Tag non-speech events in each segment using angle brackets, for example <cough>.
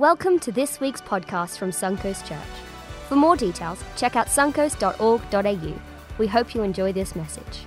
Welcome to this week's podcast from Suncoast Church. For more details, check out suncoast.org.au. We hope you enjoy this message.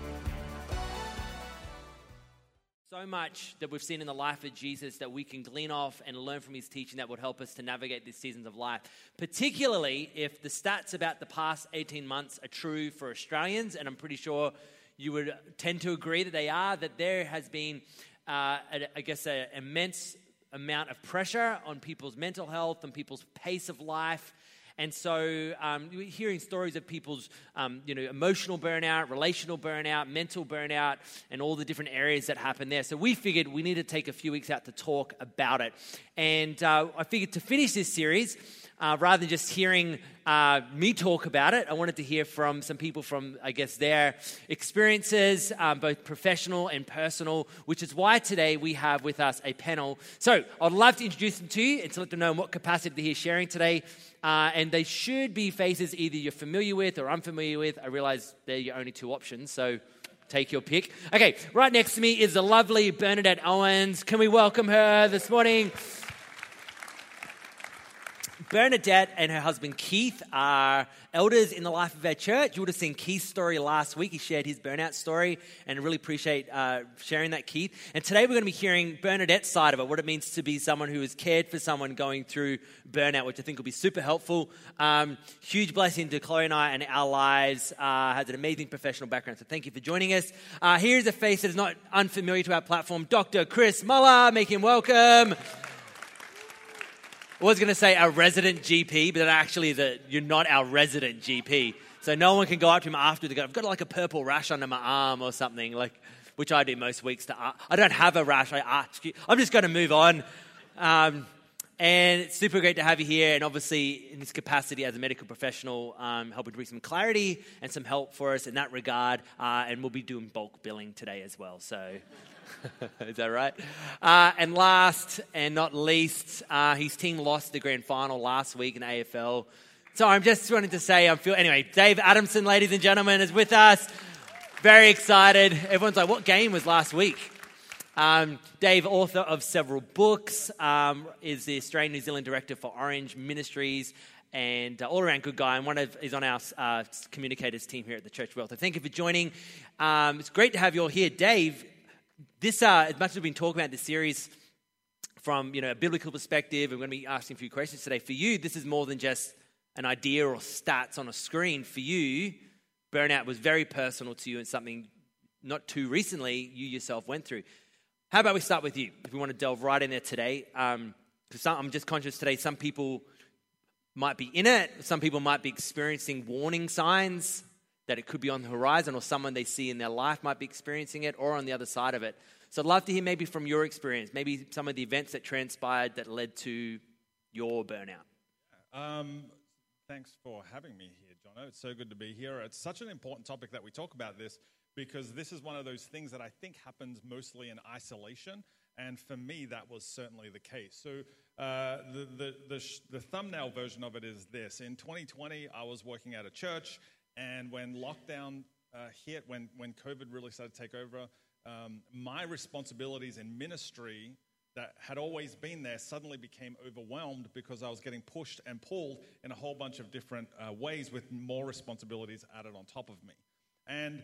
So much that we've seen in the life of Jesus that we can glean off and learn from his teaching that would help us to navigate these seasons of life. Particularly if the stats about the past 18 months are true for Australians, and I'm pretty sure you would tend to agree that they are, that there has been, uh, I guess, an immense amount of pressure on people's mental health and people's pace of life. And so, um, hearing stories of people's, um, you know, emotional burnout, relational burnout, mental burnout, and all the different areas that happen there. So we figured we need to take a few weeks out to talk about it. And uh, I figured to finish this series, uh, rather than just hearing uh, me talk about it, I wanted to hear from some people from, I guess, their experiences, um, both professional and personal, which is why today we have with us a panel. So I'd love to introduce them to you and to let them know in what capacity they're here sharing today. Uh, and they should be faces either you're familiar with or unfamiliar with. I realize they're your only two options, so take your pick. Okay, right next to me is the lovely Bernadette Owens. Can we welcome her this morning? Bernadette and her husband Keith are elders in the life of our church. You would have seen Keith's story last week. He shared his burnout story, and really appreciate uh, sharing that, Keith. And today we're going to be hearing Bernadette's side of it, what it means to be someone who has cared for someone going through burnout, which I think will be super helpful. Um, huge blessing to Chloe and I and our lives. Uh, has an amazing professional background, so thank you for joining us. Uh, here's a face that is not unfamiliar to our platform, Dr. Chris Muller. Make him welcome. Was going to say our resident GP, but that actually a, you're not our resident GP. So no one can go up to him after to go, I've got like a purple rash under my arm or something, like, which I do most weeks. To, I don't have a rash, I. I'm just going to move on. Um, and it's super great to have you here. And obviously, in this capacity as a medical professional, um, helping to bring some clarity and some help for us in that regard. Uh, and we'll be doing bulk billing today as well. So. <laughs> Is that right? Uh, and last and not least, uh, his team lost the grand final last week in AFL. So I'm just wanting to say, I'm feel anyway. Dave Adamson, ladies and gentlemen, is with us. Very excited. Everyone's like, "What game was last week?" Um, Dave, author of several books, um, is the Australian New Zealand director for Orange Ministries, and uh, all around good guy. And one of is on our uh, communicators team here at the Church Wealth. So thank you for joining. Um, it's great to have you all here, Dave. This, uh, as much as we've been talking about this series from you know a biblical perspective, I'm going to be asking a few questions today. For you, this is more than just an idea or stats on a screen. For you, burnout was very personal to you and something not too recently you yourself went through. How about we start with you? If we want to delve right in there today, um, because I'm just conscious today. Some people might be in it. Some people might be experiencing warning signs that it could be on the horizon or someone they see in their life might be experiencing it or on the other side of it. So I'd love to hear maybe from your experience, maybe some of the events that transpired that led to your burnout. Um, thanks for having me here, John. It's so good to be here. It's such an important topic that we talk about this because this is one of those things that I think happens mostly in isolation. And for me, that was certainly the case. So, uh, the, the, the, sh- the thumbnail version of it is this In 2020, I was working at a church and when lockdown uh, hit, when, when COVID really started to take over, um, my responsibilities in ministry that had always been there suddenly became overwhelmed because I was getting pushed and pulled in a whole bunch of different uh, ways with more responsibilities added on top of me. And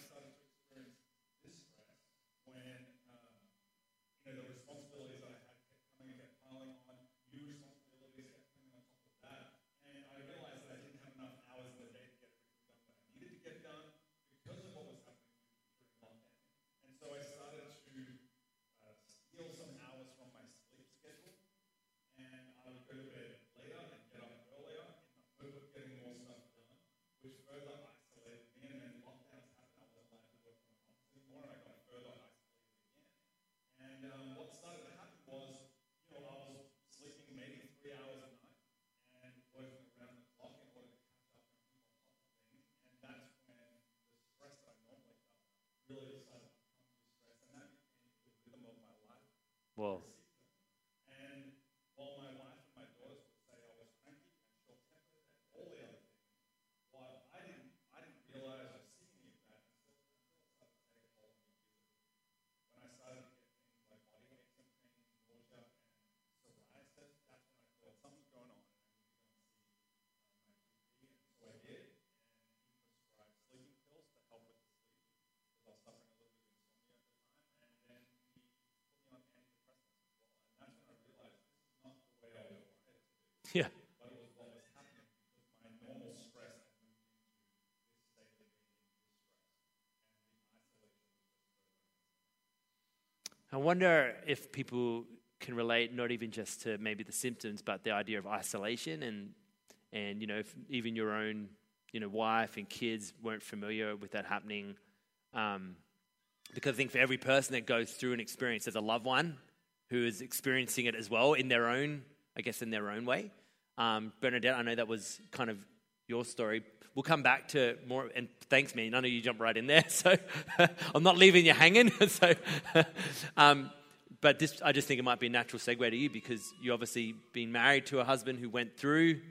my <laughs> Yeah. I wonder if people can relate not even just to maybe the symptoms, but the idea of isolation and and you know even your own you know wife and kids weren't familiar with that happening. Um, because I think for every person that goes through an experience, there's a loved one who is experiencing it as well in their own, I guess, in their own way. Um, Bernadette, I know that was kind of your story. We'll come back to more, and thanks, man. None of you jump right in there, <laughs> so <laughs> I'm not leaving you hanging. <laughs> so, um, but this, I just think it might be a natural segue to you because you obviously been married to a husband who went through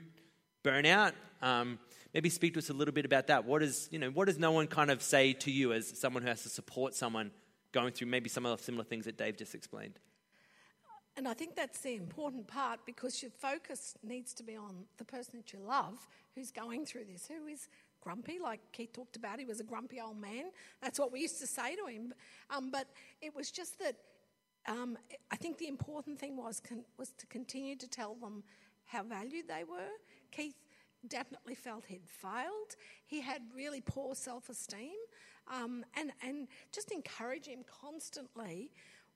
burnout. Um, maybe speak to us a little bit about that. What is, you know, what does no one kind of say to you as someone who has to support someone going through maybe some of the similar things that Dave just explained? And I think that's the important part because your focus needs to be on the person that you love who's going through this, who is grumpy, like Keith talked about. He was a grumpy old man. That's what we used to say to him. Um, but it was just that um, I think the important thing was, con- was to continue to tell them how valued they were. Keith definitely felt he'd failed. He had really poor self esteem. Um, and, and just encourage him constantly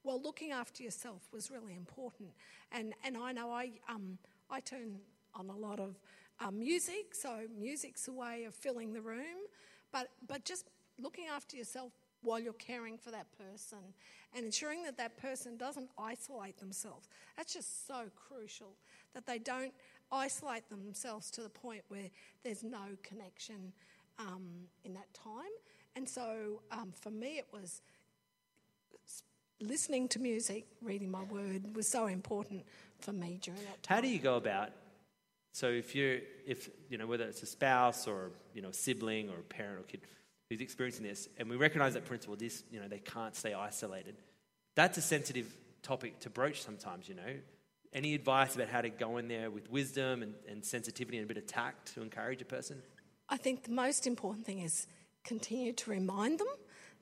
well, looking after yourself was really important. And, and I know I, um, I turn on a lot of uh, music, so music's a way of filling the room, but, but just looking after yourself while you're caring for that person and ensuring that that person doesn't isolate themselves. That's just so crucial that they don't isolate themselves to the point where there's no connection um, in that time. And so um, for me, it was listening to music, reading my word was so important for me during that time. How do you go about? So if you're, if you know, whether it's a spouse or you know, a sibling or a parent or kid who's experiencing this, and we recognise that principle, this, you know, they can't stay isolated. That's a sensitive topic to broach sometimes. You know, any advice about how to go in there with wisdom and, and sensitivity and a bit of tact to encourage a person? I think the most important thing is continue to remind them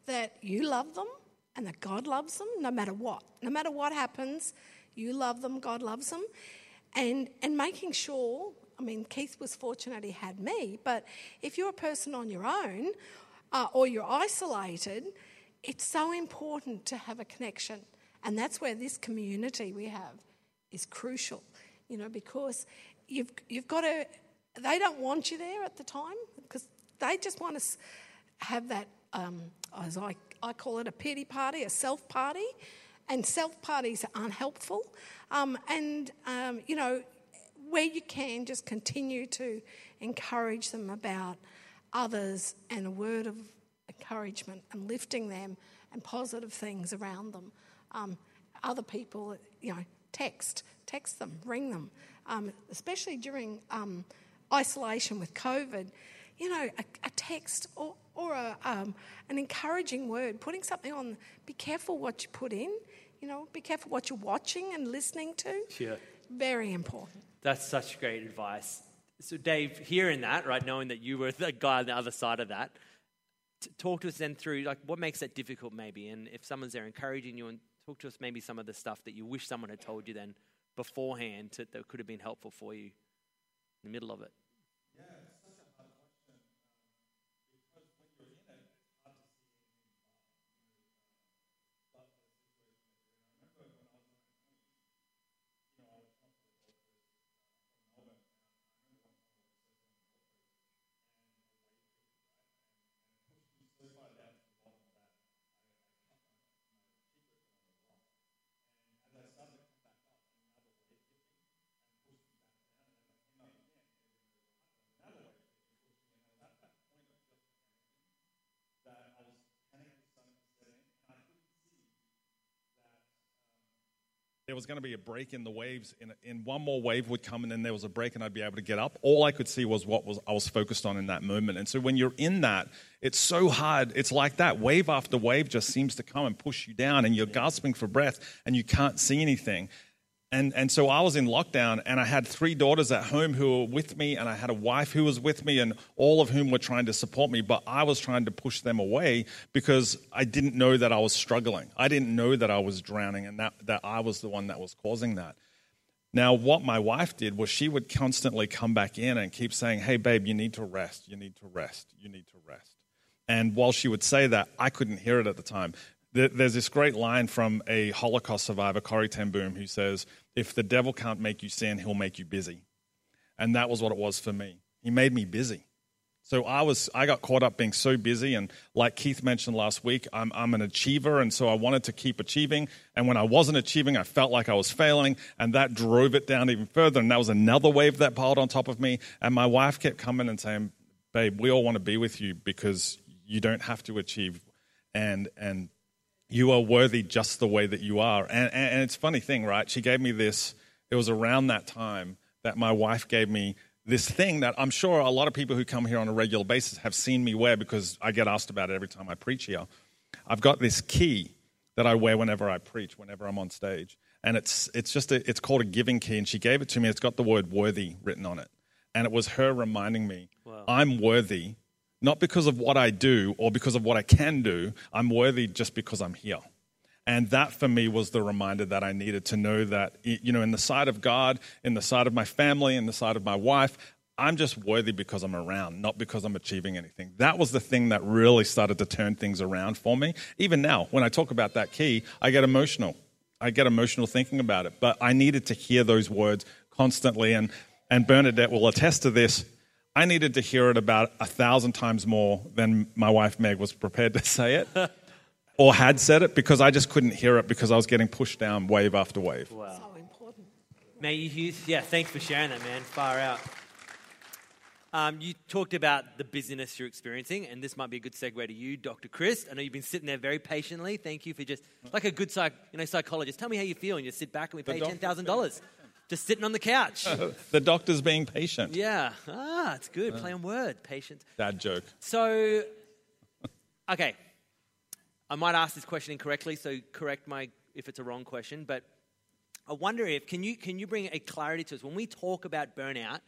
that you love them and that God loves them no matter what. No matter what happens, you love them, God loves them. And, and making sure, I mean, Keith was fortunate he had me, but if you're a person on your own uh, or you're isolated, it's so important to have a connection. And that's where this community we have is crucial, you know, because you've, you've got to, they don't want you there at the time because they just want to have that, um, as I I call it a pity party, a self party. And self parties are unhelpful. Um, and, um, you know, where you can, just continue to encourage them about others and a word of encouragement and lifting them and positive things around them. Um, other people, you know, text, text them, ring them, um, especially during um, isolation with COVID. You know, a, a text or, or a, um, an encouraging word, putting something on. Be careful what you put in. You know, be careful what you're watching and listening to. Yeah. Very important. That's such great advice. So, Dave, hearing that, right, knowing that you were the guy on the other side of that, talk to us then through like what makes that difficult, maybe, and if someone's there encouraging you, and talk to us maybe some of the stuff that you wish someone had told you then beforehand that could have been helpful for you in the middle of it. There was going to be a break in the waves, and, and one more wave would come, and then there was a break, and I'd be able to get up. All I could see was what was I was focused on in that moment. And so when you're in that, it's so hard. It's like that wave after wave just seems to come and push you down, and you're gasping for breath, and you can't see anything. And, and so I was in lockdown, and I had three daughters at home who were with me, and I had a wife who was with me, and all of whom were trying to support me. But I was trying to push them away because I didn't know that I was struggling. I didn't know that I was drowning, and that, that I was the one that was causing that. Now, what my wife did was she would constantly come back in and keep saying, Hey, babe, you need to rest. You need to rest. You need to rest. And while she would say that, I couldn't hear it at the time. There's this great line from a Holocaust survivor, Corrie ten Boom, who says, If the devil can't make you sin, he'll make you busy. And that was what it was for me. He made me busy. So I was I got caught up being so busy and like Keith mentioned last week, I'm I'm an achiever and so I wanted to keep achieving and when I wasn't achieving, I felt like I was failing and that drove it down even further and that was another wave that piled on top of me and my wife kept coming and saying, "Babe, we all want to be with you because you don't have to achieve and and you are worthy just the way that you are." And and, and it's a funny thing, right? She gave me this it was around that time that my wife gave me this thing that I'm sure a lot of people who come here on a regular basis have seen me wear because I get asked about it every time I preach here. I've got this key that I wear whenever I preach, whenever I'm on stage. And it's, it's just a, it's called a giving key. And she gave it to me. It's got the word worthy written on it. And it was her reminding me, wow. I'm worthy, not because of what I do or because of what I can do. I'm worthy just because I'm here. And that for me was the reminder that I needed to know that, you know, in the sight of God, in the sight of my family, in the sight of my wife, I'm just worthy because I'm around, not because I'm achieving anything. That was the thing that really started to turn things around for me. Even now, when I talk about that key, I get emotional. I get emotional thinking about it. But I needed to hear those words constantly. And, and Bernadette will attest to this. I needed to hear it about a thousand times more than my wife Meg was prepared to <laughs> say it. or had said it because I just couldn't hear it because I was getting pushed down wave after wave. Wow. So important. Mate, you, yeah, thanks for sharing that, man. Far out. Um, you talked about the busyness you're experiencing, and this might be a good segue to you, Dr. Chris. I know you've been sitting there very patiently. Thank you for just like a good psych, you know, psychologist. Tell me how you feel, and you sit back and we pay ten thousand dollars, just sitting on the couch. <laughs> the doctor's being patient. Yeah, ah, it's good. Play on word, patient. Dad joke. So, okay, I might ask this question incorrectly, so correct my if it's a wrong question. But I wonder if can you can you bring a clarity to us when we talk about burnout?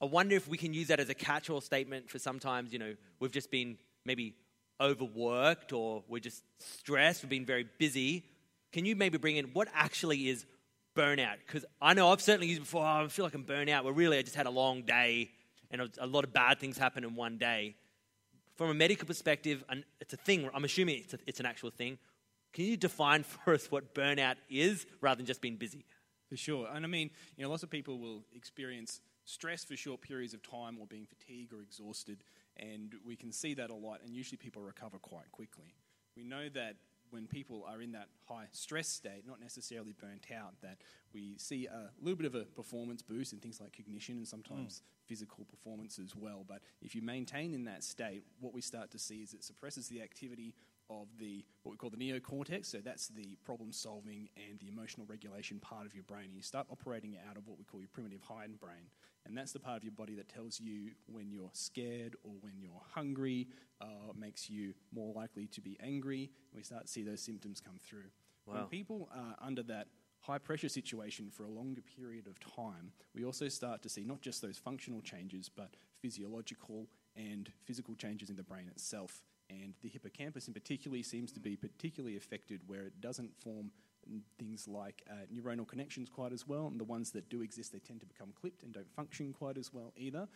I wonder if we can use that as a catch-all statement for sometimes you know we've just been maybe overworked or we're just stressed, we've been very busy. Can you maybe bring in what actually is burnout? Because I know I've certainly used before. Oh, I feel like I'm burnout. Well, really, I just had a long day and a lot of bad things happen in one day from a medical perspective, and it's a thing. I'm assuming it's, a, it's an actual thing. Can you define for us what burnout is rather than just being busy? For sure. And I mean, you know, lots of people will experience stress for short periods of time or being fatigued or exhausted, and we can see that a lot, and usually people recover quite quickly. We know that when people are in that high stress state, not necessarily burnt out, that we see a little bit of a performance boost in things like cognition and sometimes mm. physical performance as well. But if you maintain in that state, what we start to see is it suppresses the activity of the what we call the neocortex. So that's the problem solving and the emotional regulation part of your brain. And you start operating out of what we call your primitive hind brain, And that's the part of your body that tells you when you're scared or when you're hungry, uh, makes you more likely to be angry. And we start to see those symptoms come through. Wow. When people are under that high pressure situation for a longer period of time, we also start to see not just those functional changes, but physiological and physical changes in the brain itself. And the hippocampus, in particular, seems to be particularly affected where it doesn't form things like uh, neuronal connections quite as well, and the ones that do exist, they tend to become clipped and don't function quite as well either.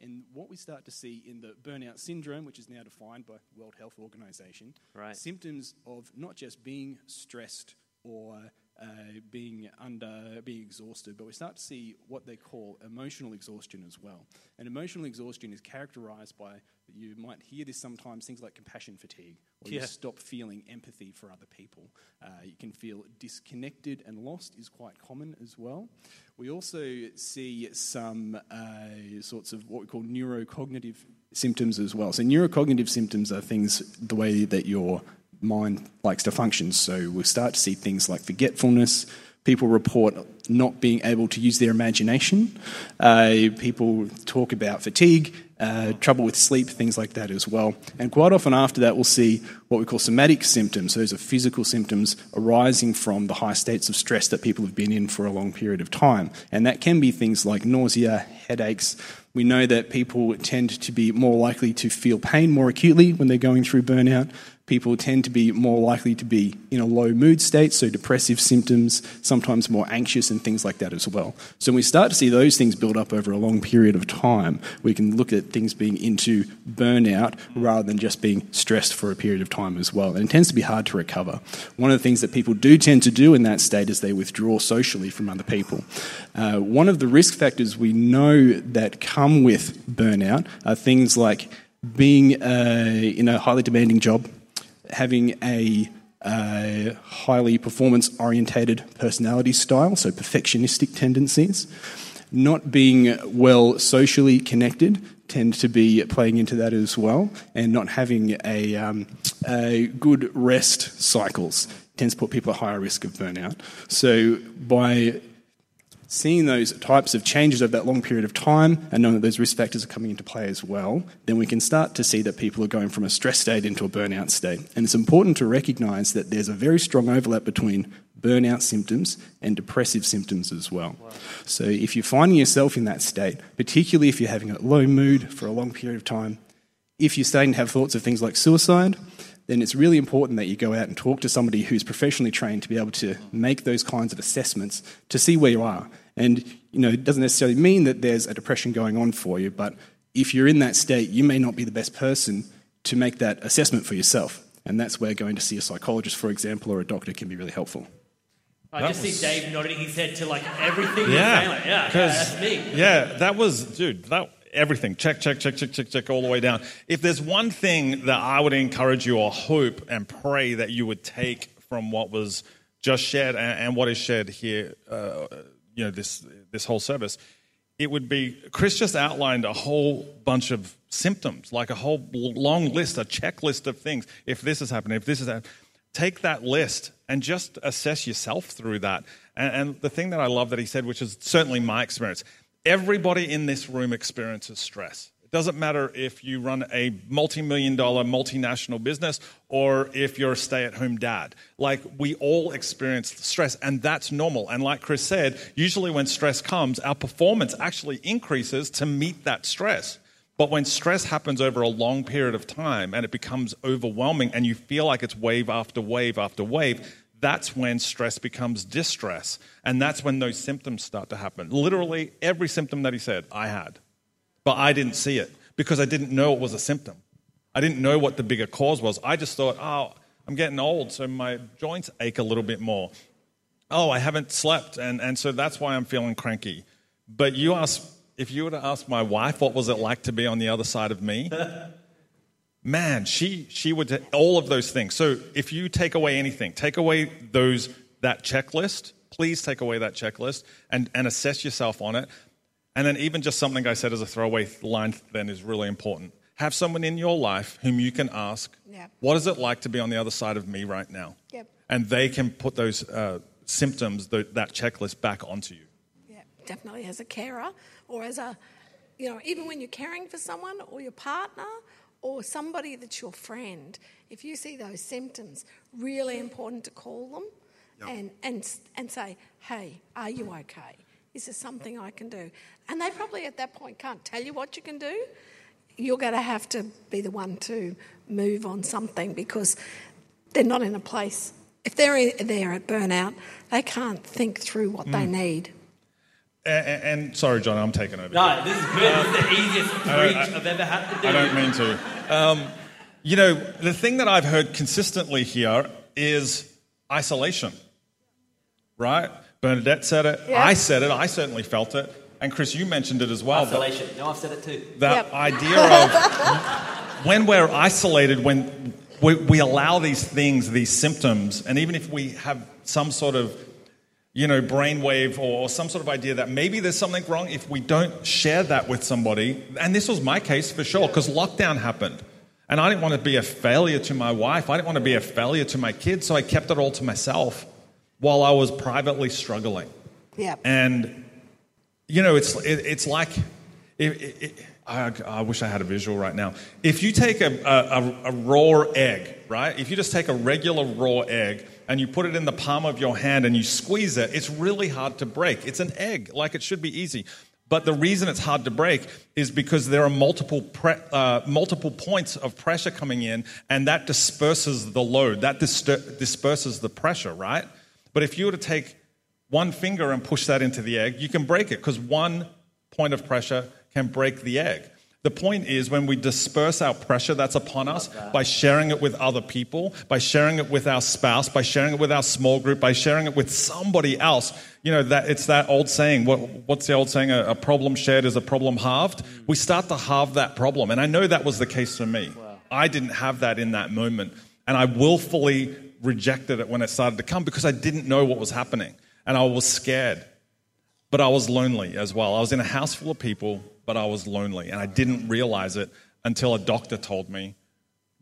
And what we start to see in the burnout syndrome, which is now defined by World Health Organization, right. symptoms of not just being stressed or uh, being under being exhausted, but we start to see what they call emotional exhaustion as well. And emotional exhaustion is characterized by you might hear this sometimes things like compassion fatigue, or yeah. you stop feeling empathy for other people. Uh, you can feel disconnected and lost is quite common as well. We also see some uh, sorts of what we call neurocognitive symptoms as well. So neurocognitive symptoms are things the way that your mind likes to function. So we'll start to see things like forgetfulness. People report not being able to use their imagination. Uh, people talk about fatigue, uh, trouble with sleep, things like that as well. And quite often after that, we'll see what we call somatic symptoms. Those are physical symptoms arising from the high states of stress that people have been in for a long period of time. And that can be things like nausea, headaches. We know that people tend to be more likely to feel pain more acutely when they're going through burnout people tend to be more likely to be in a low mood state, so depressive symptoms, sometimes more anxious, and things like that as well. So when we start to see those things build up over a long period of time, we can look at things being into burnout rather than just being stressed for a period of time as well. And it tends to be hard to recover. One of the things that people do tend to do in that state is they withdraw socially from other people. Uh, one of the risk factors we know that come with burnout are things like being uh, in a highly demanding job, having a uh, highly performance orientated personality style, so perfectionistic tendencies, not being well socially connected tend to be playing into that as well, and not having a, um, a good rest cycles tends to put people at higher risk of burnout. So by seeing those types of changes over that long period of time and knowing that those risk factors are coming into play as well, then we can start to see that people are going from a stress state into a burnout state. And it's important to recognize that there's a very strong overlap between burnout symptoms and depressive symptoms as well. Wow. So if you're finding yourself in that state, particularly if you're having a low mood for a long period of time, if you're starting to have thoughts of things like suicide, then it's really important that you go out and talk to somebody who's professionally trained to be able to make those kinds of assessments to see where you are. And you know, it doesn't necessarily mean that there's a depression going on for you, but if you're in that state, you may not be the best person to make that assessment for yourself. And that's where going to see a psychologist, for example, or a doctor can be really helpful. I that just was... see Dave nodding his head to like everything. Yeah, like, yeah, yeah, that's me. Yeah, that was, dude. That everything. Check, check, check, check, check, check, all the way down. If there's one thing that I would encourage you or hope and pray that you would take from what was just shared and, and what is shared here, uh, you know, this this whole service, it would be Chris just outlined a whole bunch of symptoms, like a whole long list, a checklist of things. If this is happening, if this is happening, take that list and just assess yourself through that. And, and the thing that I love that he said, which is certainly my experience, Everybody in this room experiences stress. It doesn't matter if you run a multi million dollar multinational business or if you're a stay at home dad. Like, we all experience stress, and that's normal. And like Chris said, usually when stress comes, our performance actually increases to meet that stress. But when stress happens over a long period of time and it becomes overwhelming and you feel like it's wave after wave after wave, that's when stress becomes distress. And that's when those symptoms start to happen. Literally, every symptom that he said, I had. But I didn't see it because I didn't know it was a symptom. I didn't know what the bigger cause was. I just thought, oh, I'm getting old, so my joints ache a little bit more. Oh, I haven't slept, and, and so that's why I'm feeling cranky. But you ask, if you were to ask my wife what was it like to be on the other side of me, man, she she would all of those things. So if you take away anything, take away those that checklist. Please take away that checklist and, and assess yourself on it. And then even just something I said as a throwaway line then is really important. Have someone in your life whom you can ask, yep. what is it like to be on the other side of me right now? Yep. And they can put those uh, symptoms, the, that checklist back onto you. Yeah, definitely as a carer or as a, you know, even when you're caring for someone or your partner or somebody that's your friend, if you see those symptoms, really important to call them yep. and, and, and say, hey, are you okay? Is there something I can do? And they probably at that point can't tell you what you can do. You're going to have to be the one to move on something because they're not in a place. If they're there at burnout, they can't think through what mm. they need. And, and, sorry, John, I'm taking over. No, this is good. Um, this is the easiest breach I've ever had to do. I don't mean to. Um, you know, the thing that I've heard consistently here is isolation, right? Bernadette said it. Yeah. I said it. I certainly felt it. And Chris, you mentioned it as well. Isolation. No, I've said it too. That yep. idea of <laughs> when we're isolated, when we, we allow these things, these symptoms, and even if we have some sort of you know, brainwave or some sort of idea that maybe there's something wrong if we don't share that with somebody. And this was my case for sure, because lockdown happened. And I didn't want to be a failure to my wife. I didn't want to be a failure to my kids. So I kept it all to myself while I was privately struggling. Yeah. And, you know, it's, it, it's like, it, it, I, I, wish I had a visual right now. If you take a, a, a raw egg, right? If you just take a regular raw egg, and you put it in the palm of your hand and you squeeze it, it's really hard to break. It's an egg, like it should be easy. But the reason it's hard to break is because there are multiple, pre- uh, multiple points of pressure coming in, and that disperses the load, that dis- disperses the pressure, right? But if you were to take one finger and push that into the egg, you can break it because one point of pressure can break the egg. The point is when we disperse our pressure that's upon us by sharing it with other people, by sharing it with our spouse, by sharing it with our small group, by sharing it with somebody else. You know, that it's that old saying, what, what's the old saying? A, a, problem shared is a problem halved. Mm. We start to halve that problem. And I know that was the case for me. Wow. I didn't have that in that moment. And I willfully rejected it when it started to come because I didn't know what was happening. And I was scared. But I was lonely as well. I was in a house full of people but I was lonely. And I didn't realize it until a doctor told me,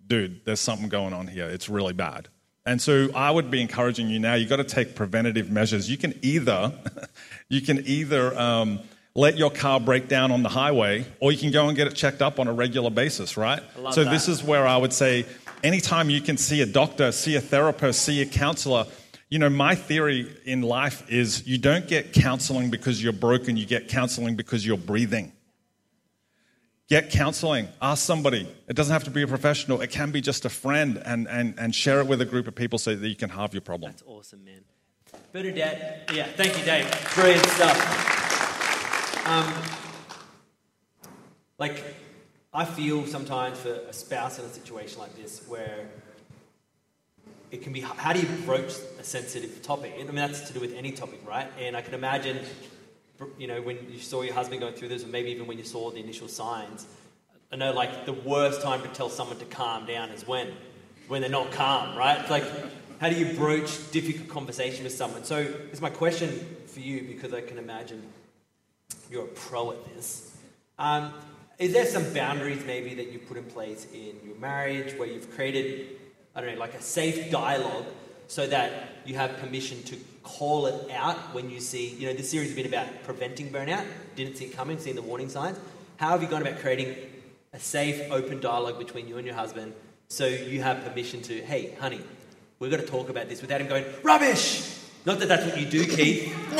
dude, there's something going on here. It's really bad. And so I would be encouraging you now, you've got to take preventative measures. You can either, <laughs> you can either um, let your car break down on the highway, or you can go and get it checked up on a regular basis, right? So that. this is where I would say anytime you can see a doctor, see a therapist, see a counselor, you know, my theory in life is you don't get counseling because you're broken, you get counseling because you're breathing. Get counseling. Ask somebody. It doesn't have to be a professional, it can be just a friend and, and, and share it with a group of people so that you can halve your problem. That's awesome, man. Better Bernadette, yeah, thank you, Dave. Brilliant stuff. Um, like, I feel sometimes for a spouse in a situation like this where it can be how do you broach a sensitive topic? I mean, that's to do with any topic, right? And I can imagine you know, when you saw your husband going through this, or maybe even when you saw the initial signs, I know like the worst time to tell someone to calm down is when? When they're not calm, right? Like, how do you broach difficult conversation with someone? So, it's my question for you because I can imagine you're a pro at this. Um, is there some boundaries maybe that you've put in place in your marriage where you've created, I don't know, like a safe dialogue so that you have permission to call it out when you see, you know, this series has been about preventing burnout, didn't see it coming, seeing the warning signs. How have you gone about creating a safe, open dialogue between you and your husband so you have permission to, hey, honey, we've got to talk about this without him going, rubbish! Not that that's what you do, Keith. <laughs> <laughs>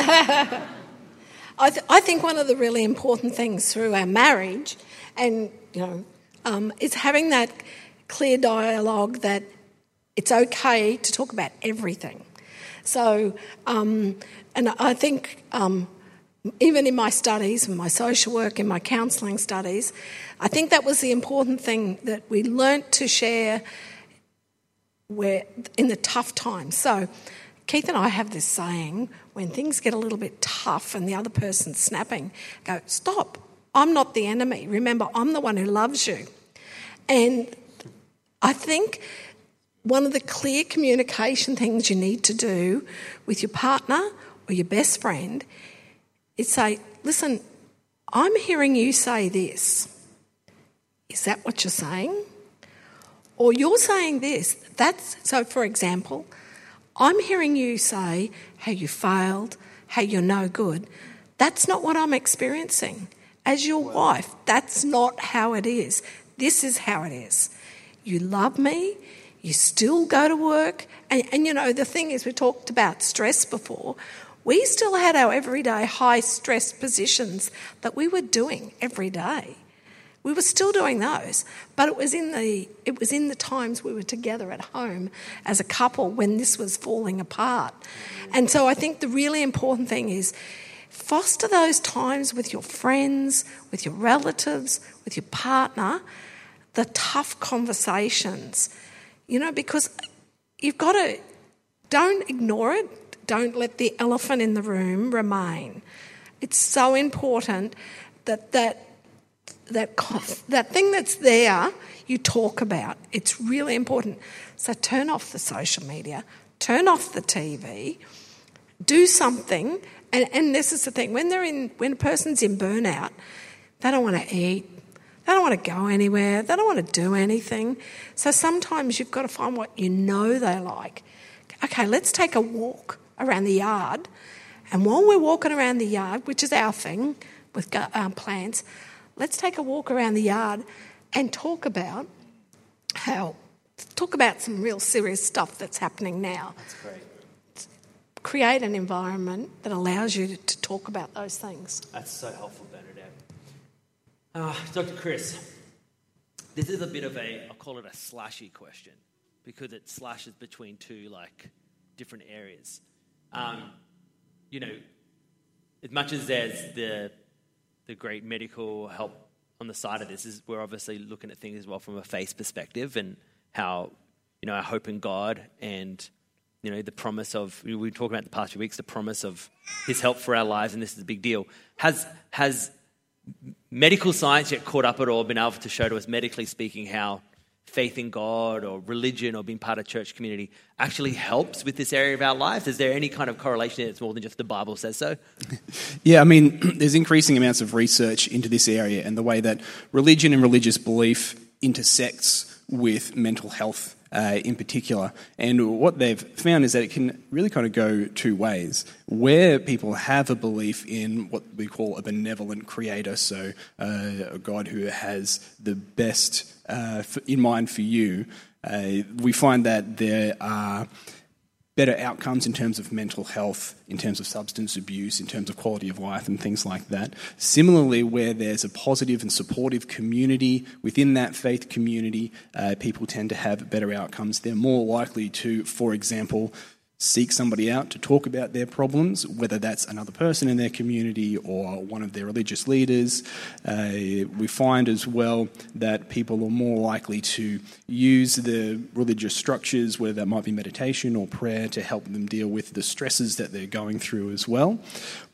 I, th- I think one of the really important things through our marriage, and you know, um, is having that clear dialogue that it's okay to talk about everything. So, um, and I think um, even in my studies, in my social work, in my counselling studies, I think that was the important thing that we learnt to share where, in the tough times. So, Keith and I have this saying when things get a little bit tough and the other person's snapping, go, stop. I'm not the enemy. Remember, I'm the one who loves you. And I think one of the clear communication things you need to do with your partner or your best friend is say, listen, I'm hearing you say this. Is that what you're saying? Or you're saying this. That's so for example, I'm hearing you say how you failed, how you're no good. That's not what I'm experiencing. As your wife, that's not how it is. This is how it is. You love me, you still go to work. And, and, you know, the thing is, we talked about stress before. We still had our everyday high stress positions that we were doing every day. We were still doing those, but it was in the it was in the times we were together at home as a couple when this was falling apart. And so I think the really important thing is foster those times with your friends, with your relatives, with your partner, the tough conversations you know, because you've got to, don't ignore it. Don't let the elephant in the room remain. It's so important that that, that, that thing that's there you talk about. It's really important. So turn off the social media, turn off the TV, do something. And, and this is the thing when they're in when a person's in burnout, they don't want to eat, they don't want to go anywhere. They don't want to do anything. So sometimes you've got to find what you know they like. Okay, let's take a walk around the yard. And while we're walking around the yard, which is our thing with um, plants, let's take a walk around the yard and talk about how, talk about some real serious stuff that's happening now. That's great. create an environment that allows you to talk about those things. That's so helpful. Uh, Dr. Chris, this is a bit of a, I'll call it a slashy question because it slashes between two like different areas. Um, you know, as much as there's the the great medical help on the side of this, is we're obviously looking at things as well from a faith perspective and how you know our hope in God and you know the promise of we were talking about the past few weeks the promise of His help for our lives, and this is a big deal. Has has medical science yet caught up at all, been able to show to us, medically speaking, how faith in God or religion or being part of church community actually helps with this area of our lives? Is there any kind of correlation that's more than just the Bible says so? <laughs> Yeah, I mean, <clears throat> there's increasing amounts of research into this area and the way that religion and religious belief intersects with mental health uh, in particular. And what they've found is that it can really kind of go two ways. Where people have a belief in what we call a benevolent creator, so uh, a God who has the best uh, in mind for you, uh, we find that there are better outcomes in terms of mental health, in terms of substance abuse, in terms of quality of life, and things like that. Similarly, where there's a positive and supportive community within that faith community, uh, people tend to have better outcomes. They're more likely to, for example, seek somebody out to talk about their problems, whether that's another person in their community or one of their religious leaders. Uh, we find as well that people are more likely to use the religious structures, whether that might be meditation or prayer, to help them deal with the stresses that they're going through as well.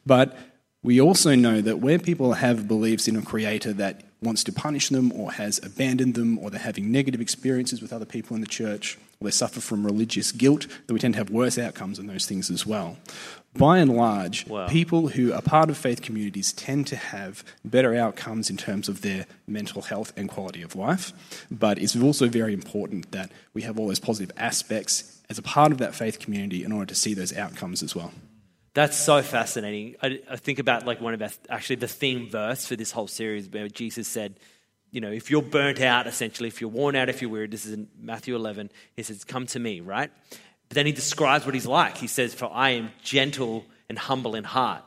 But we also know that where people have beliefs in a creator that wants to punish them or has abandoned them or they're having negative experiences with other people in the church or they suffer from religious guilt, that we tend to have worse outcomes in those things as well. By and large, Wow. people who are part of faith communities tend to have better outcomes in terms of their mental health and quality of life. But it's also very important that we have all those positive aspects as a part of that faith community in order to see those outcomes as well. That's so fascinating. I, I think about like one of our, actually the theme verse for this whole series where Jesus said, you know, if you're burnt out, essentially, if you're worn out, if you're weary, this is in Matthew 11, he says, come to me, right? But then he describes what he's like. He says, for I am gentle and humble in heart.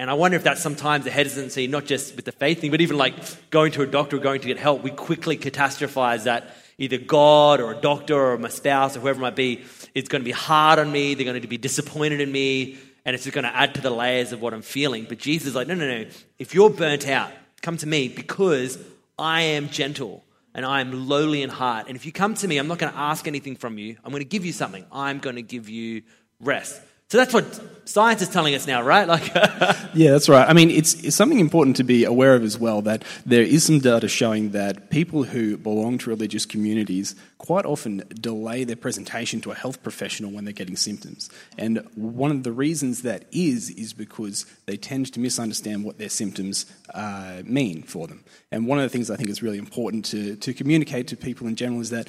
And I wonder if that's sometimes a hesitancy, not just with the faith thing, but even like going to a doctor or going to get help. We quickly catastrophize that either God or a doctor or my spouse or whoever it might be is going to be hard on me. They're going to be disappointed in me. And it's just going to add to the layers of what I'm feeling. But Jesus is like, no, no, no. If you're burnt out, come to me because I am gentle and I am lowly in heart. And if you come to me, I'm not going to ask anything from you. I'm going to give you something. I'm going to give you rest. So that's what science is telling us now, right? Like, <laughs> Yeah, that's right. I mean, it's, it's something important to be aware of as well that there is some data showing that people who belong to religious communities quite often delay their presentation to a health professional when they're getting symptoms. And one of the reasons that is, is because they tend to misunderstand what their symptoms uh, mean for them. And one of the things I think is really important to, to communicate to people in general is that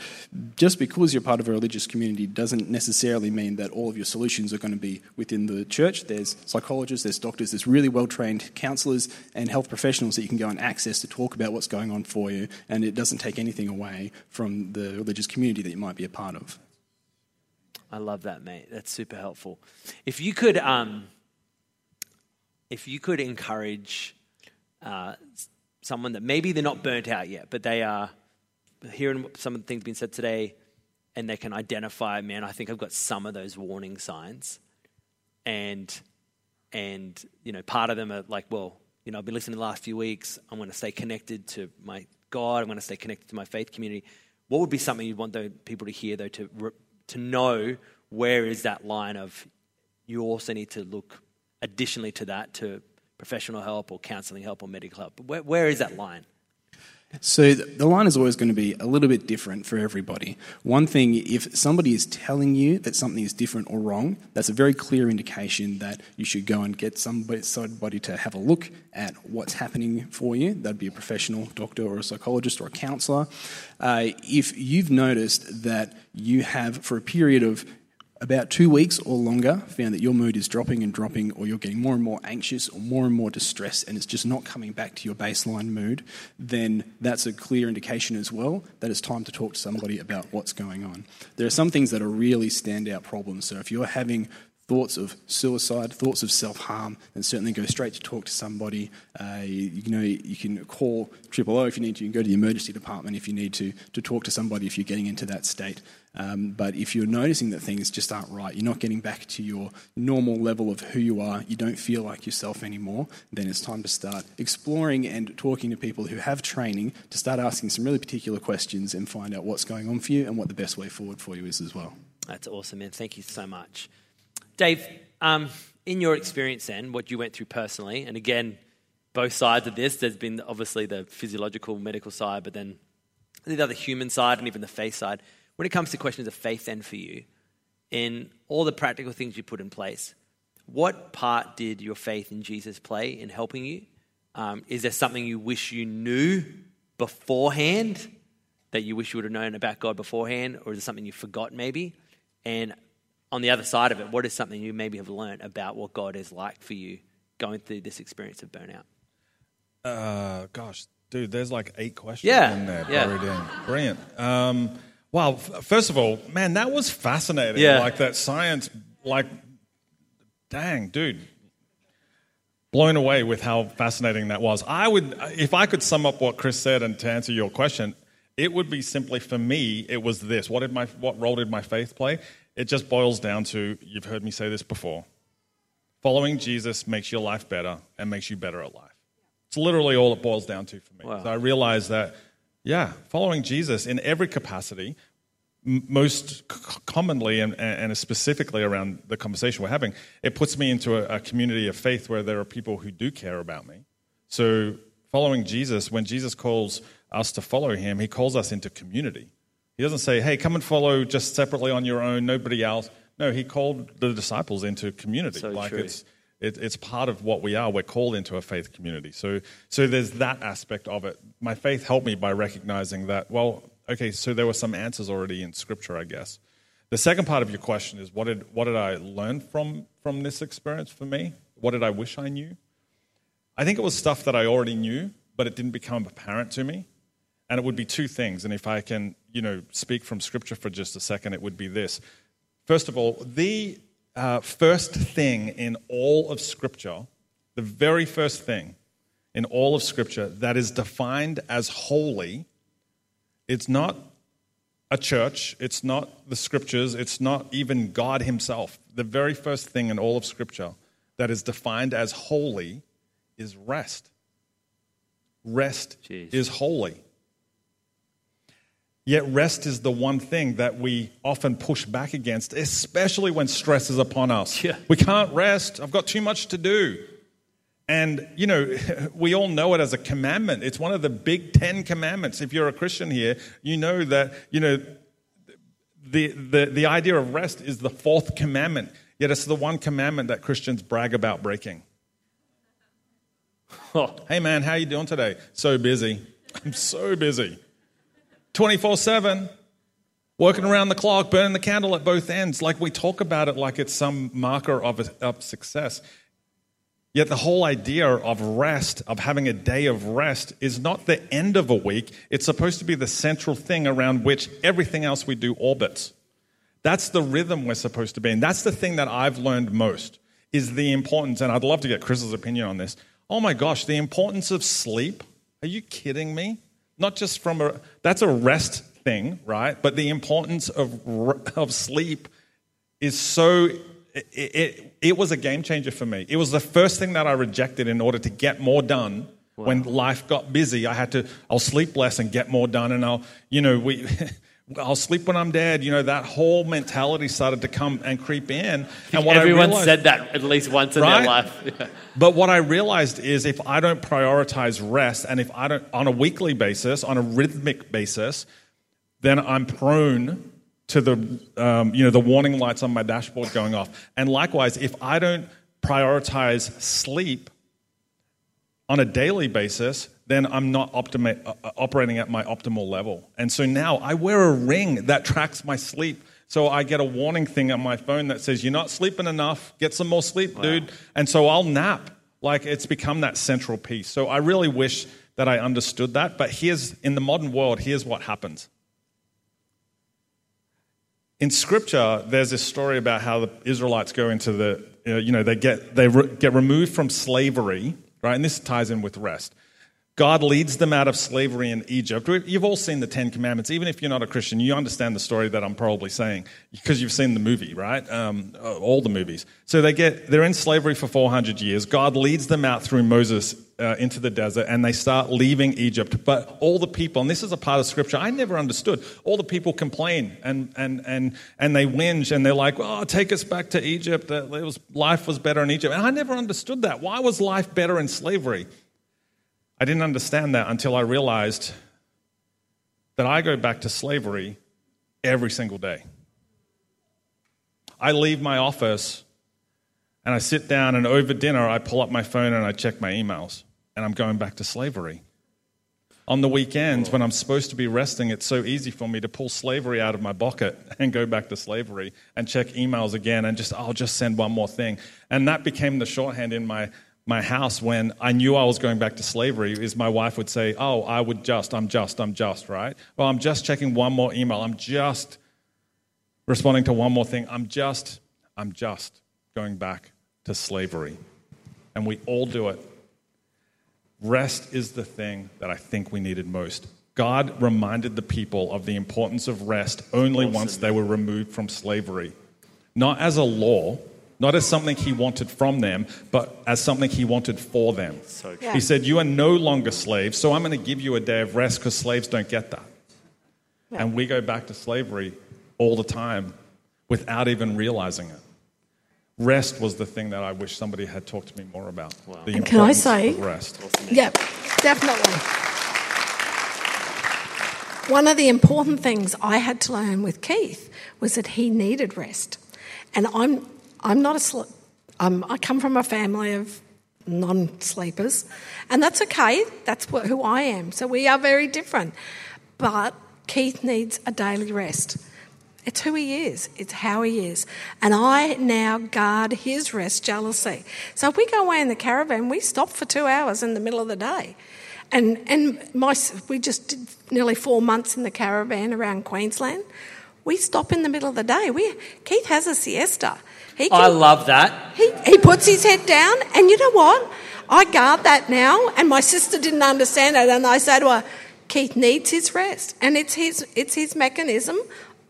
just because you're part of a religious community doesn't necessarily mean that all of your solutions are going to be within the church. There's psychologists, there's doctors, there's really well trained counselors and health professionals that you can go and access to talk about what's going on for you, and it doesn't take anything away from the religious community that you might be a part of. I love that, mate. That's super helpful. If you could, um, if you could encourage uh, someone that maybe they're not burnt out yet, but they are hearing some of the things being said today, and they can identify, man, I think I've got some of those warning signs, and and you know, part of them are like, well, you know, I've been listening the last few weeks. I'm going to stay connected to my God. I'm going to stay connected to my faith community. What would be something you'd want those people to hear, though, to to know where is that line of you also need to look additionally to that to professional help or counseling help or medical help. Where, where is that line? So the line is always going to be a little bit different for everybody. One thing, if somebody is telling you that something is different or wrong, that's a very clear indication that you should go and get somebody, somebody to have a look at what's happening for you. That'd be a professional doctor or a psychologist or a counsellor. Uh, if you've noticed that you have, for a period of about two weeks or longer, found that your mood is dropping and dropping, or you're getting more and more anxious or more and more distressed, and it's just not coming back to your baseline mood, then that's a clear indication as well that it's time to talk to somebody about what's going on. There are some things that are really standout problems. So if you're having thoughts of suicide, thoughts of self harm, then certainly go straight to talk to somebody. Uh, you, you, know, you can call Triple O if you need to. You can go to the emergency department if you need to to talk to somebody if you're getting into that state. Um, but if you're noticing that things just aren't right, you're not getting back to your normal level of who you are, you don't feel like yourself anymore, then it's time to start exploring and talking to people who have training to start asking some really particular questions and find out what's going on for you and what the best way forward for you is as well. That's awesome, man. Thank you so much. Dave, um, in your experience then, what you went through personally, and again, both sides of this, there's been obviously the physiological, medical side, but then the other human side and even the faith side when it comes to questions of faith, then for you, in all the practical things you put in place, what part did your faith in Jesus play in helping you? Um, is there something you wish you knew beforehand that you wish you would have known about God beforehand, or is it something you forgot maybe? And on the other side of it, what is something you maybe have learned about what God is like for you going through this experience of burnout? Uh, gosh, dude, there's like eight questions Yeah, in there yeah. buried in. Brilliant. Um, wow, first of all, man, that was fascinating. Yeah. Like that science, like, dang, dude. Blown away with how fascinating that was. I would, if I could sum up what Chris said and to answer your question, it would be simply for me, it was this. What, did my, what role did my faith play? It just boils down to, you've heard me say this before, following Jesus makes your life better and makes you better at life. It's literally all it boils down to for me. Wow. So I realized that, yeah, following Jesus in every capacity, m- most c- commonly and, and specifically around the conversation we're having, it puts me into a, a community of faith where there are people who do care about me. So following Jesus, when Jesus calls us to follow him, he calls us into community. He doesn't say, hey, come and follow just separately on your own, nobody else. No, he called the disciples into community. So like true. it's it, it's part of what we are. We're called into a faith community. So, so there's that aspect of it. My faith helped me by recognizing that, well, okay, so there were some answers already in Scripture, I guess. The second part of your question is what did, what did I learn from, from this experience for me? What did I wish I knew? I think it was stuff that I already knew, but it didn't become apparent to me. And it would be two things. And if I can, you know, speak from Scripture for just a second, it would be this. First of all, the uh, first thing in all of Scripture, the very first thing in all of Scripture that is defined as holy, it's not a church, it's not the Scriptures, it's not even God Himself. The very first thing in all of Scripture that is defined as holy is rest. Rest Jeez. is holy. Yet, rest is the one thing that we often push back against, especially when stress is upon us. Yeah. We can't rest. I've got too much to do. And, you know, <laughs> we all know it as a commandment. It's one of the big 10 commandments. If you're a Christian here, you know that, you know, the, the, the idea of rest is the fourth commandment. Yet it's the one commandment that Christians brag about breaking. <laughs> Oh, Hey man, how you doing today? So busy. I'm so busy. 24/7 working around the clock, burning the candle at both ends. Like we talk about it like it's some marker of, of success. Yet the whole idea of rest, of having a day of rest, is not the end of a week. It's supposed to be the central thing around which everything else we do orbits. That's the rhythm we're supposed to be in. That's the thing that I've learned most is the importance, and I'd love to get Chris's opinion on this. Oh my gosh, the importance of sleep. Are you kidding me? Not just from a, that's a rest thing, right? But the importance of, of sleep is so, it, it, it was a game changer for me. It was the first thing that I rejected in order to get more done. When life got busy, I had to, I'll sleep less and get more done. And I'll, you know, we, <laughs> I'll sleep when I'm dead. You know, that whole mentality started to come and creep in. And what everyone realized- said that at least once in Right? their life. <laughs> Yeah. but what I realized is if I don't prioritize rest and if I don't, on a weekly basis, on a rhythmic basis, then I'm prone to the, um, you know, the warning lights on my dashboard going off. And likewise, if I don't prioritize sleep on a daily basis, then I'm not optima- uh, uh, operating at my optimal level. And so now I wear a ring that tracks my sleep. So I get a warning thing on my phone that says, You're not sleeping enough. Get some more sleep, dude. And so I'll nap. Like it's become that central piece. So I really wish that I understood that. But here's, in the modern world, here's what happens in Scripture, there's this story about how the Israelites go into the, uh, you know, they get they re- get removed from slavery, right? And this ties in with rest. God leads them out of slavery in Egypt. You've all seen the Ten Commandments. Even if you're not a Christian, you understand the story that I'm probably saying because you've seen the movie, right? Um, all the movies. So they get they're in slavery for 400 years. God leads them out through Moses uh, into the desert, and they start leaving Egypt. But all the people, and this is a part of Scripture I never understood. All the people complain and and and and they whinge, and they're like, "Oh, take us back to Egypt. It was life was better in Egypt." And I never understood that. Why was life better in slavery? I didn't understand that until I realized that I go back to slavery every single day. I leave my office and I sit down, and over dinner, I pull up my phone and I check my emails, and I'm going back to slavery. On the weekends, when I'm supposed to be resting, it's so easy for me to pull slavery out of my pocket <laughs> and go back to slavery and check emails again and just, I'll just send one more thing. And that became the shorthand in my my house when I knew I was going back to slavery is my wife would say, Oh, I would just, I'm just, I'm just, right? Well, I'm just checking one more email. I'm just responding to one more thing. I'm just, I'm just going back to slavery. And we all do it. Rest is the thing that I think we needed most. God reminded the people of the importance of rest only once they were removed from slavery. Not as a law, not as something he wanted from them, but as something he wanted for them. So yeah. He said, You are no longer slaves, so I'm going to give you a day of rest because slaves don't get that. Yeah. And we go back to slavery all the time without even realizing it. Rest was the thing that I wish somebody had talked to me more about. Wow. and can I say, rest. Yeah, definitely. One of the important things I had to learn with Keith was that he needed rest. And I'm I'm not a I come from a family of non sleepers, and that's okay. That's what, who I am. So we are very different. But Keith needs a daily rest. It's who he is, it's how he is. And I now guard his rest jealously. So if we go away in the caravan, we stop for two hours in the middle of the day. And, and my, we just did nearly four months in the caravan around Queensland. We stop in the middle of the day. We, Keith has a siesta. He can, I love that. He, he puts his head down, and you know what? I guard that now, and my sister didn't understand it, and I say to her, Keith needs his rest, and it's his, it's his mechanism.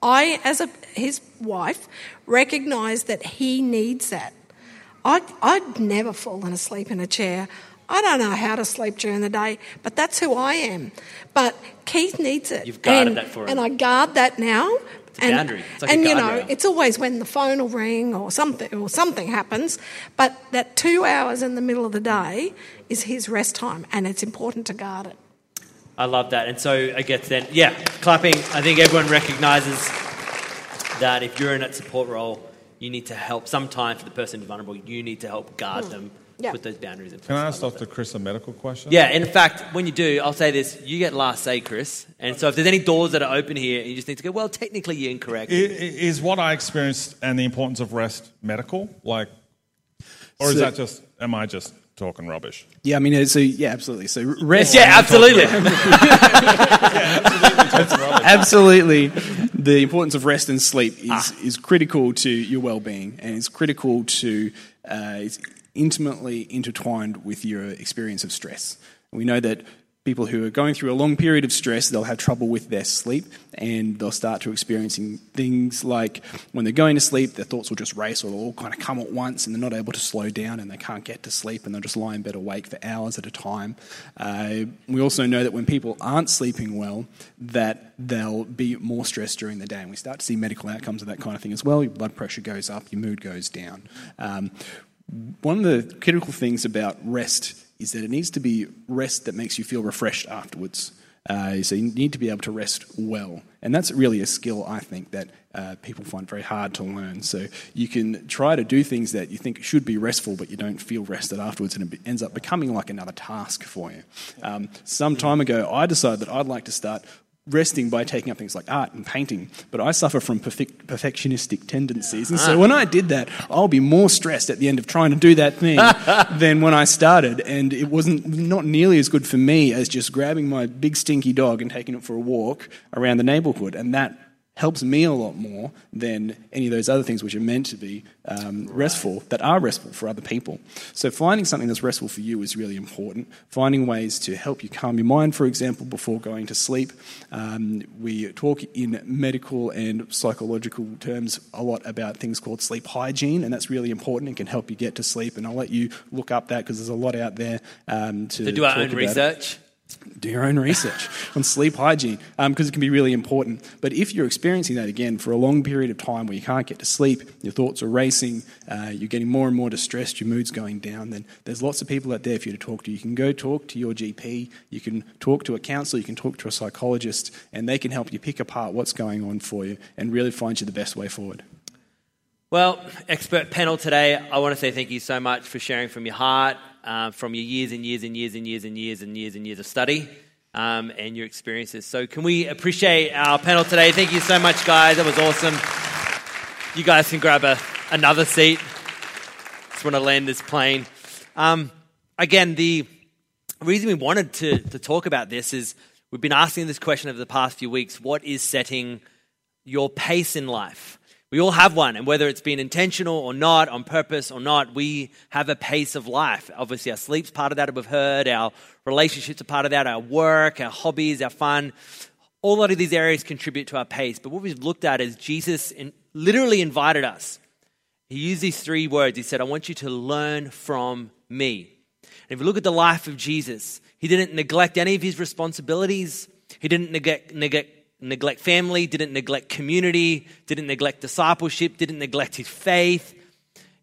I, as a, his wife, recognise that he needs that. I'd, I'd never fallen asleep in a chair. I don't know how to sleep during the day, but that's who I am. But Keith needs it. You've guarded and, that for him. And I guard that now and, boundary. Like and you know, it's always when the phone will ring or something or something happens. But that two hours in the middle of the day is his rest time, and it's important to guard it. I love that. And so I guess then, yeah, clapping. I think everyone recognises that if you're in that support role, you need to help. Sometimes for the person who's vulnerable, you need to help guard mm. them yeah. put those boundaries in place. Can I ask Dr. Chris a medical question? Yeah, in fact, when you do, I'll say this: you get last say, Chris. And so, if there's any doors that are open here, you just need to go. Well, technically, you're incorrect. Is what I experienced and the importance of rest medical, like, or is so, that just? Am I just talking rubbish? Yeah, I mean, so yeah, absolutely. So rest. <laughs> yeah, absolutely. absolutely. The importance of rest and sleep is, ah. is critical to your well-being, and it's critical to uh, intimately intertwined with your experience of stress. We know that people who are going through a long period of stress, they'll have trouble with their sleep and they'll start to experiencing things like when they're going to sleep, their thoughts will just race or they'll all kind of come at once and they're not able to slow down and they can't get to sleep and they'll just lie in bed awake for hours at a time. Uh, we also know that when people aren't sleeping well, that they'll be more stressed during the day and we start to see medical outcomes of that kind of thing as well. Your blood pressure goes up, your mood goes down. Um, one of the critical things about rest is that it needs to be rest that makes you feel refreshed afterwards. Uh, so you need to be able to rest well. And that's really a skill, I think, that uh, people find very hard to learn. So you can try to do things that you think should be restful, but you don't feel rested afterwards, and it ends up becoming like another task for you. Um, some time ago, I decided that I'd like to start resting by taking up things like art and painting, but I suffer from perfect, perfectionistic tendencies. And so ah. when I did that, I'll be more stressed at the end of trying to do that thing <laughs> than when I started. And it wasn't not nearly as good for me as just grabbing my big stinky dog and taking it for a walk around the neighborhood. And that helps me a lot more than any of those other things which are meant to be um, restful that are restful for other people. So finding something that's restful for you is really important. Finding ways to help you calm your mind, for example, before going to sleep. Um, we talk in medical and psychological terms a lot about things called sleep hygiene, and that's really important and can help you get to sleep. And I'll let you look up that because there's a lot out there um, to, To do our own about it research. Do your own research <laughs> on sleep hygiene because it can be really important. But if you're experiencing that again for a long period of time where you can't get to sleep, your thoughts are racing, uh, you're getting more and more distressed, your mood's going down, then there's lots of people out there for you to talk to. You can go talk to your GP, you can talk to a counsellor, you can talk to a psychologist, and they can help you pick apart what's going on for you and really find you the best way forward. Well, expert panel today, I want to say thank you so much for sharing from your heart, uh, from your years and years and years and years and years and years and years of study um, and your experiences. So, can we appreciate our panel today? Thank you so much, guys. That was awesome. You guys can grab a, another seat. Just want to land this plane. Um, again, the reason we wanted to, to talk about this is we've been asking this question over the past few weeks what is setting your pace in life? We all have one, and whether it's been intentional or not, on purpose or not, we have a pace of life. Obviously, our sleep's part of that, we've heard, our relationships are part of that, our work, our hobbies, our fun. All lot of these areas contribute to our pace. But what we've looked at is Jesus in, literally invited us. He used these three words. He said, I want you to learn from me. And if you look at the life of Jesus, he didn't neglect any of his responsibilities. He didn't neglect, neglect neglect family, didn't neglect community, didn't neglect discipleship, didn't neglect his faith.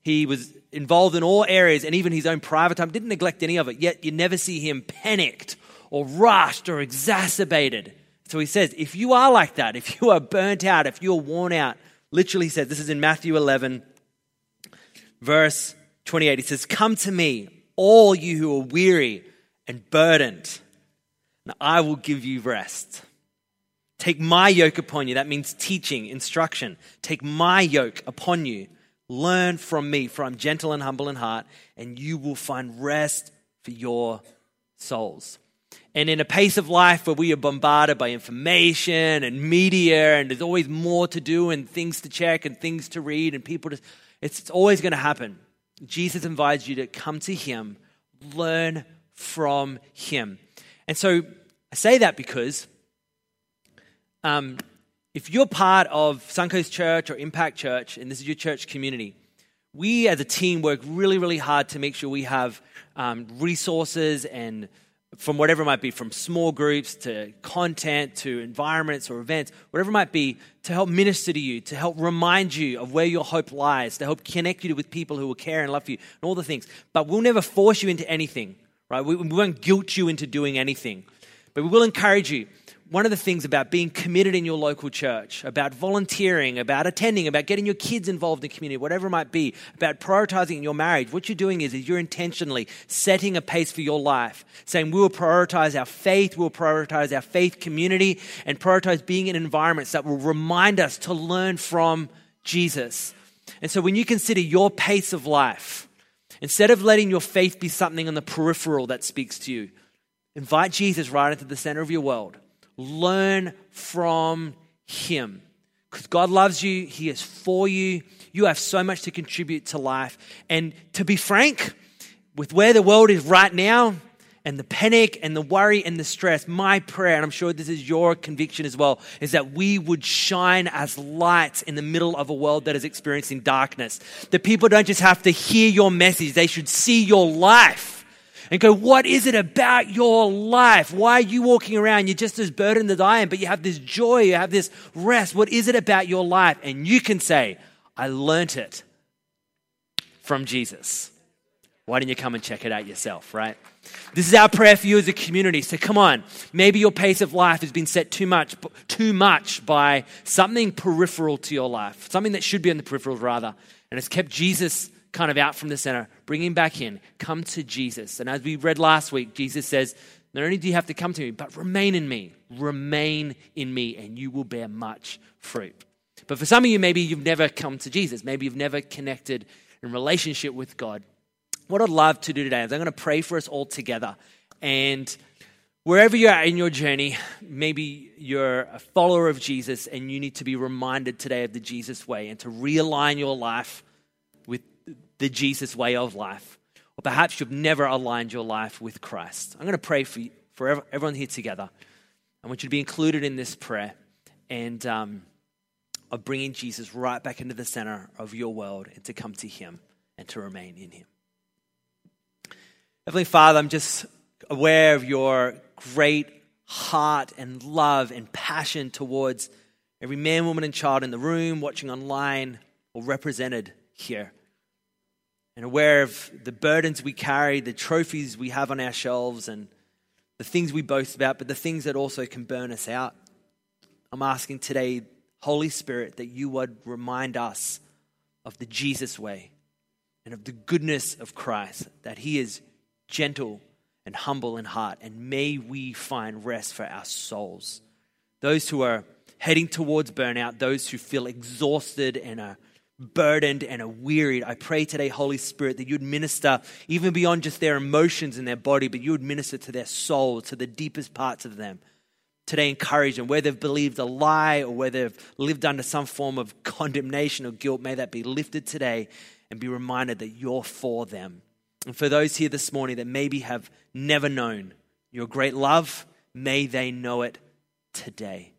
He was involved in all areas and even his own private time, didn't neglect any of it. Yet you never see him panicked or rushed or exacerbated. So he says, if you are like that, if you are burnt out, if you're worn out, literally says, this is in Matthew 11, verse 28. He says, Come to me, all you who are weary and burdened, and I will give you rest. Take my yoke upon you. That means teaching, instruction. Take my yoke upon you. Learn from me, for I'm gentle and humble in heart, and you will find rest for your souls. And in a pace of life where we are bombarded by information and media, and there's always more to do and things to check and things to read, and people to, it's, it's always going to happen. Jesus invites you to come to Him, learn from Him. And so I say that because um, if you're part of Suncoast Church or Impact Church, and this is your church community, we as a team work really, really hard to make sure we have um, resources and from whatever it might be, from small groups to content to environments or events, whatever it might be, to help minister to you, to help remind you of where your hope lies, to help connect you with people who will care and love you, and all the things. But we'll never force you into anything, right? We, we won't guilt you into doing anything. But we will encourage you one of the things about being committed in your local church, about volunteering, about attending, about getting your kids involved in community, whatever it might be, about prioritizing in your marriage, what you're doing is, is you're intentionally setting a pace for your life, saying we will prioritize our faith, we'll prioritize our faith community, and prioritize being in environments that will remind us to learn from Jesus. And so when you consider your pace of life, instead of letting your faith be something on the peripheral that speaks to you, invite Jesus right into the center of your world Learn from Him. Because God loves you, He is for you. You have so much to contribute to life. And to be frank, with where the world is right now, and the panic and the worry and the stress, my prayer, and I'm sure this is your conviction as well, is that we would shine as lights in the middle of a world that is experiencing darkness. That people don't just have to hear your message, they should see your life and go, What is it about your life? Why are you walking around? You're just as burdened as I am, but you have this joy, you have this rest. What is it about your life? And you can say, I learnt it from Jesus. Why didn't you come and check it out yourself, right? This is our prayer for you as a community. So come on, maybe your pace of life has been set too much, too much by something peripheral to your life, something that should be on the peripheral rather, and it's kept Jesus kind of out from the center, bring him back in, come to Jesus. And as we read last week, Jesus says, Not only do you have to come to me, but remain in me. Remain in me, and you will bear much fruit. But for some of you, maybe you've never come to Jesus. Maybe you've never connected in relationship with God. What I'd love to do today is I'm going to pray for us all together. And Wherever you're in your journey, maybe you're a follower of Jesus and you need to be reminded today of the Jesus way and to realign your life the Jesus way of life. Or perhaps you've never aligned your life with Christ. I'm going to pray for, you, for everyone here together. I want you to be included in this prayer and um, of bringing Jesus right back into the center of your world and to come to Him and to remain in Him. Heavenly Father, I'm just aware of your great heart and love and passion towards every man, woman, and child in the room, watching online, or represented here. And aware of the burdens we carry, the trophies we have on our shelves, and the things we boast about, but the things that also can burn us out. I'm asking today, Holy Spirit, that you would remind us of the Jesus way and of the goodness of Christ, that He is gentle and humble in heart, and may we find rest for our souls. Those who are heading towards burnout, those who feel exhausted and are burdened and are wearied, I pray today, Holy Spirit, that you'd minister even beyond just their emotions and their body, but you would minister to their soul, to the deepest parts of them. Today, encourage them, where they've believed a lie or where they've lived under some form of condemnation or guilt, may that be lifted today and be reminded that you're for them and for those here this morning that maybe have never known your great love, may they know it today.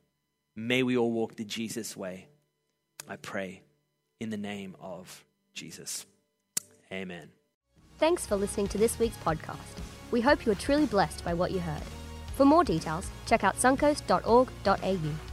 May we all walk the Jesus way. I pray in the name of Jesus. Amen. Thanks for listening to this week's podcast. We hope you are truly blessed by what you heard. For more details, check out suncoast.org.au.